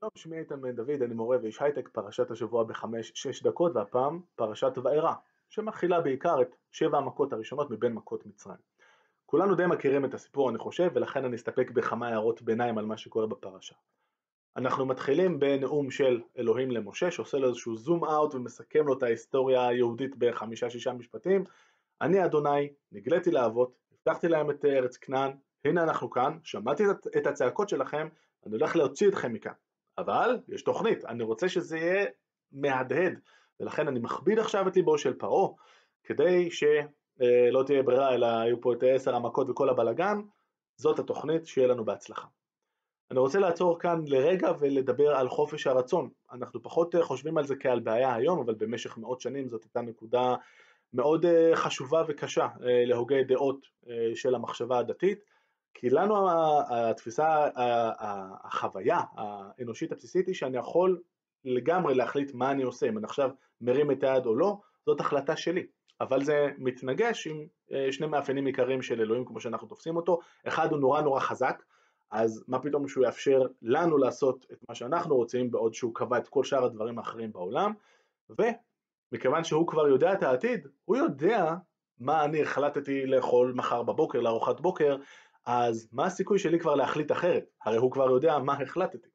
שלום, שמי איתן בן דוד, אני מורה ואיש הייטק, פרשת השבוע בחמש-שש דקות, והפעם פרשת וארא, שמכילה בעיקר את שבע המכות הראשונות מבין מכות מצרים. כולנו די מכירים את הסיפור אני חושב, ולכן אני אסתפק בכמה הערות ביניים על מה שקורה בפרשה. אנחנו מתחילים בנאום של אלוהים למשה, שעושה לו איזשהו זום אאוט ומסכם לו את ההיסטוריה היהודית בחמישה-שישה משפטים. אני אדוני, נגליתי לאבות, הבטחתי להם את ארץ כנען, הנה אנחנו כאן, שמעתי את הצעקות שלכם, אני הולך להוציא אתכם מכאן. אבל יש תוכנית, אני רוצה שזה יהיה מהדהד, ולכן אני מכביד עכשיו את ליבו של פרעה, כדי שלא תהיה ברירה, אלא היו פה את עשר המכות וכל הבלגן, זאת התוכנית, שיהיה לנו בהצלחה. אני רוצה לעצור כאן לרגע ולדבר על חופש הרצון. אנחנו פחות חושבים על זה כעל בעיה היום, אבל במשך מאות שנים זאת הייתה נקודה מאוד חשובה וקשה להוגי דעות של המחשבה הדתית. כי לנו התפיסה, החוויה האנושית הבסיסית היא שאני יכול לגמרי להחליט מה אני עושה, אם אני עכשיו מרים את היד או לא, זאת החלטה שלי. אבל זה מתנגש עם אה, שני מאפיינים עיקריים של אלוהים כמו שאנחנו תופסים אותו, אחד הוא נורא נורא חזק, אז מה פתאום שהוא יאפשר לנו לעשות את מה שאנחנו רוצים בעוד שהוא קבע את כל שאר הדברים האחרים בעולם, ומכיוון שהוא כבר יודע את העתיד, הוא יודע מה אני החלטתי לאכול מחר בבוקר לארוחת בוקר, אז מה הסיכוי שלי כבר להחליט אחרת? הרי הוא כבר יודע מה החלטתי.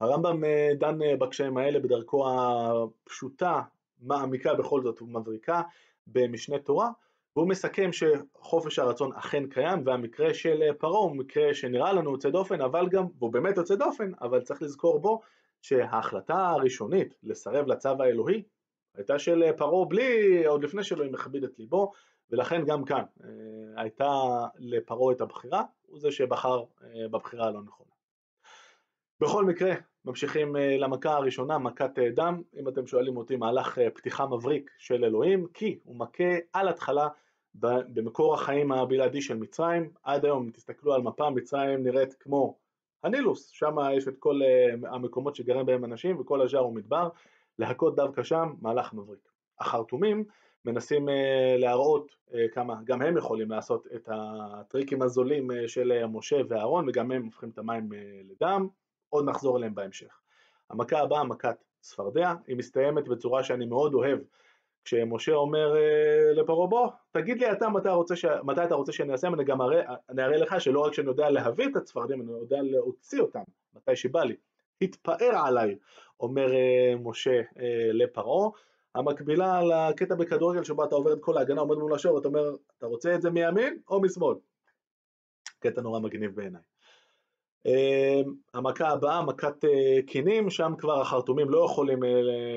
הרמב"ם אה, דן אה, בקשיים האלה בדרכו הפשוטה, מעמיקה בכל זאת ומבריקה במשנה תורה, והוא מסכם שחופש הרצון אכן קיים, והמקרה של אה, פרעה הוא מקרה שנראה לנו יוצא דופן, אבל גם, והוא באמת יוצא דופן, אבל צריך לזכור בו שההחלטה הראשונית לסרב לצו האלוהי הייתה של פרעה בלי, עוד לפני שאלוהים מכביד את ליבו, ולכן גם כאן אה, הייתה לפרעה את הבחירה, הוא זה שבחר אה, בבחירה הלא נכונה. בכל מקרה, ממשיכים אה, למכה הראשונה, מכת דם, אם אתם שואלים אותי, מהלך פתיחה מבריק של אלוהים, כי הוא מכה על התחלה במקור החיים הבלעדי של מצרים, עד היום אם תסתכלו על מפה, מצרים נראית כמו הנילוס, שם יש את כל המקומות שגרים בהם אנשים וכל השאר הוא מדבר, להכות דווקא שם, מהלך מבריק. החרטומים מנסים אה, להראות אה, כמה גם הם יכולים לעשות את הטריקים הזולים אה, של משה ואהרון וגם הם הופכים את המים לדם, עוד נחזור אליהם בהמשך. המכה הבאה, מכת צפרדע, היא מסתיימת בצורה שאני מאוד אוהב, כשמשה אומר לפרעה בוא, תגיד לי אתה מתי, רוצה ש... מתי אתה רוצה שאני אעשה, אני גם אראה, אני אראה לך שלא רק שאני יודע להביא את הצפרדים, אני יודע להוציא אותם, מתי שבא לי. התפאר עליי, אומר משה לפרעה, המקבילה לקטע בכדורגל שבו אתה עובר את כל ההגנה, עומד מול השור, ואתה אומר, אתה רוצה את זה מימין או משמאל? קטע נורא מגניב בעיניי. אמ, המכה הבאה, מכת אה, קינים, שם כבר החרטומים לא יכולים אה,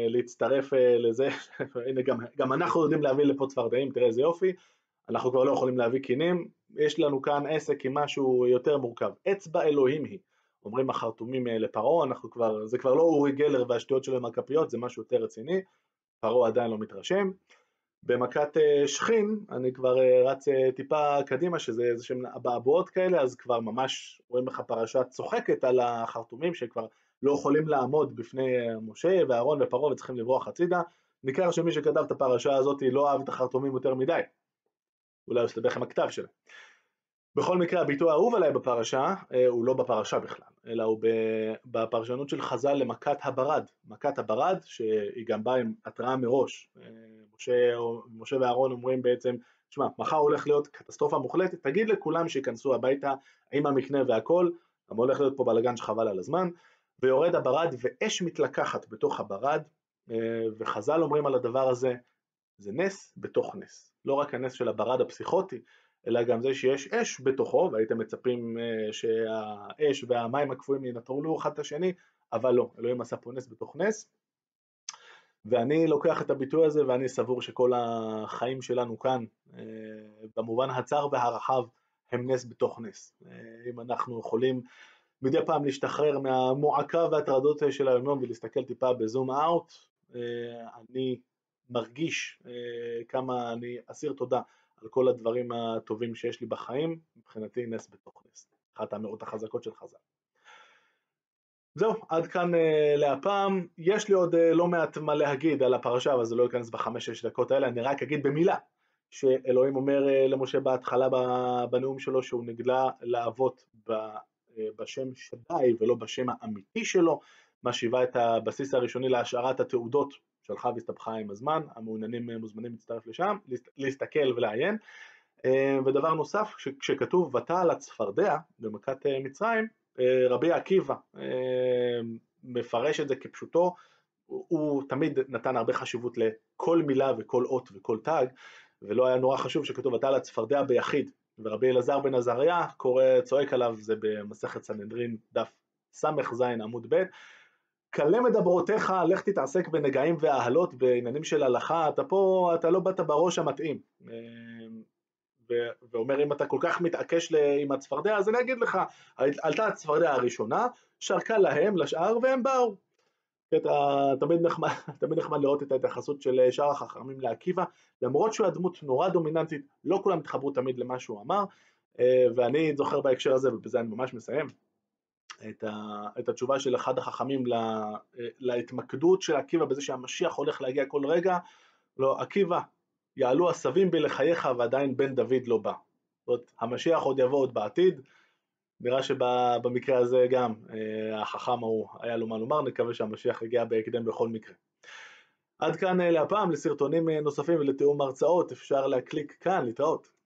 להצטרף אה, לזה, הנה גם, גם אנחנו יודעים להביא לפה צפרדעים, תראה איזה יופי, אנחנו כבר לא יכולים להביא קינים, יש לנו כאן עסק עם משהו יותר מורכב, אצבע אלוהים היא, אומרים החרטומים לפרעה, כבר, זה כבר לא אורי גלר והשטויות שלו עם הכפיות, זה משהו יותר רציני, פרעה עדיין לא מתרשם. במכת אה, שכין, אני כבר אה, רץ אה, טיפה קדימה, שזה איזה שהם אבעבועות כאלה, אז כבר ממש רואים לך פרשה צוחקת על החרטומים שכבר לא יכולים לעמוד בפני משה ואהרון ופרעה וצריכים לברוח הצידה. ניכר שמי שכתב את הפרשה הזאת לא אהב את החרטומים יותר מדי. אולי הוא הסתבך עם הכתב שלהם. בכל מקרה הביטוי האהוב עליי בפרשה אה, הוא לא בפרשה בכלל, אלא הוא בפרשנות של חז"ל למכת הברד. מכת הברד שהיא גם באה עם התראה מראש. אה, משה, משה ואהרון אומרים בעצם, שמע, מחר הולך להיות קטסטרופה מוחלטת, תגיד לכולם שייכנסו הביתה עם המקנה והכל, גם הולך להיות פה בלאגן שחבל על הזמן, ויורד הברד ואש מתלקחת בתוך הברד, אה, וחז"ל אומרים על הדבר הזה, זה נס בתוך נס. לא רק הנס של הברד הפסיכוטי, אלא גם זה שיש אש בתוכו, והייתם מצפים אה, שהאש והמים הקפואים ינטרלו אחד את השני, אבל לא, אלוהים עשה פה נס בתוך נס. ואני לוקח את הביטוי הזה ואני סבור שכל החיים שלנו כאן, אה, במובן הצר והרחב, הם נס בתוך נס. אה, אם אנחנו יכולים מדי פעם להשתחרר מהמועקה והטרדות של היום ולהסתכל טיפה בזום אאוט, אני מרגיש כמה אני אסיר תודה על כל הדברים הטובים שיש לי בחיים, מבחינתי נס בתוך נס, אחת האמירות החזקות של חז"ל. זהו, עד כאן uh, להפעם. יש לי עוד uh, לא מעט מה להגיד על הפרשה, אבל זה לא ייכנס בחמש-שש דקות האלה, אני רק אגיד במילה, שאלוהים אומר uh, למשה בהתחלה בנאום שלו שהוא נגלה לאבות בשם שדי ולא בשם האמיתי שלו, מה שהיווה את הבסיס הראשוני להשארת התעודות שהלכה והסתבכה עם הזמן, המעוניינים מוזמנים להצטרף לשם, להסתכל ולעיין. ודבר נוסף, כשכתוב ותעל הצפרדע במכת מצרים, רבי עקיבא מפרש את זה כפשוטו, הוא תמיד נתן הרבה חשיבות לכל מילה וכל אות וכל תג, ולא היה נורא חשוב שכתוב ותעל הצפרדע ביחיד, ורבי אלעזר בן עזריה קורא, צועק עליו, זה במסכת סנהדרין דף ס"ז עמוד ב', כלה מדברותיך, לך תתעסק בנגעים והאהלות בעניינים של הלכה, אתה פה, אתה לא באת בראש המתאים. ואומר אם אתה כל כך מתעקש עם הצפרדע, אז אני אגיד לך, עלתה הצפרדע הראשונה, שרקה להם, לשאר, והם באו. אתה תמיד נחמד, תמיד נחמד לראות את ההתייחסות של שאר החכמים לעקיבא, למרות שהוא הדמות נורא דומיננטית, לא כולם התחברו תמיד למה שהוא אמר, ואני זוכר בהקשר הזה, ובזה אני ממש מסיים, את, ה, את התשובה של אחד החכמים לה, להתמקדות של עקיבא בזה שהמשיח הולך להגיע כל רגע, לא, עקיבא, יעלו עשבים בי לחייך ועדיין בן דוד לא בא. זאת אומרת, המשיח עוד יבוא עוד בעתיד, נראה שבמקרה הזה גם אה, החכם ההוא היה לו מה לומר, נקווה שהמשיח יגיע בהקדם בכל מקרה. עד כאן להפעם, לסרטונים נוספים ולתיאום הרצאות אפשר להקליק כאן, להתראות.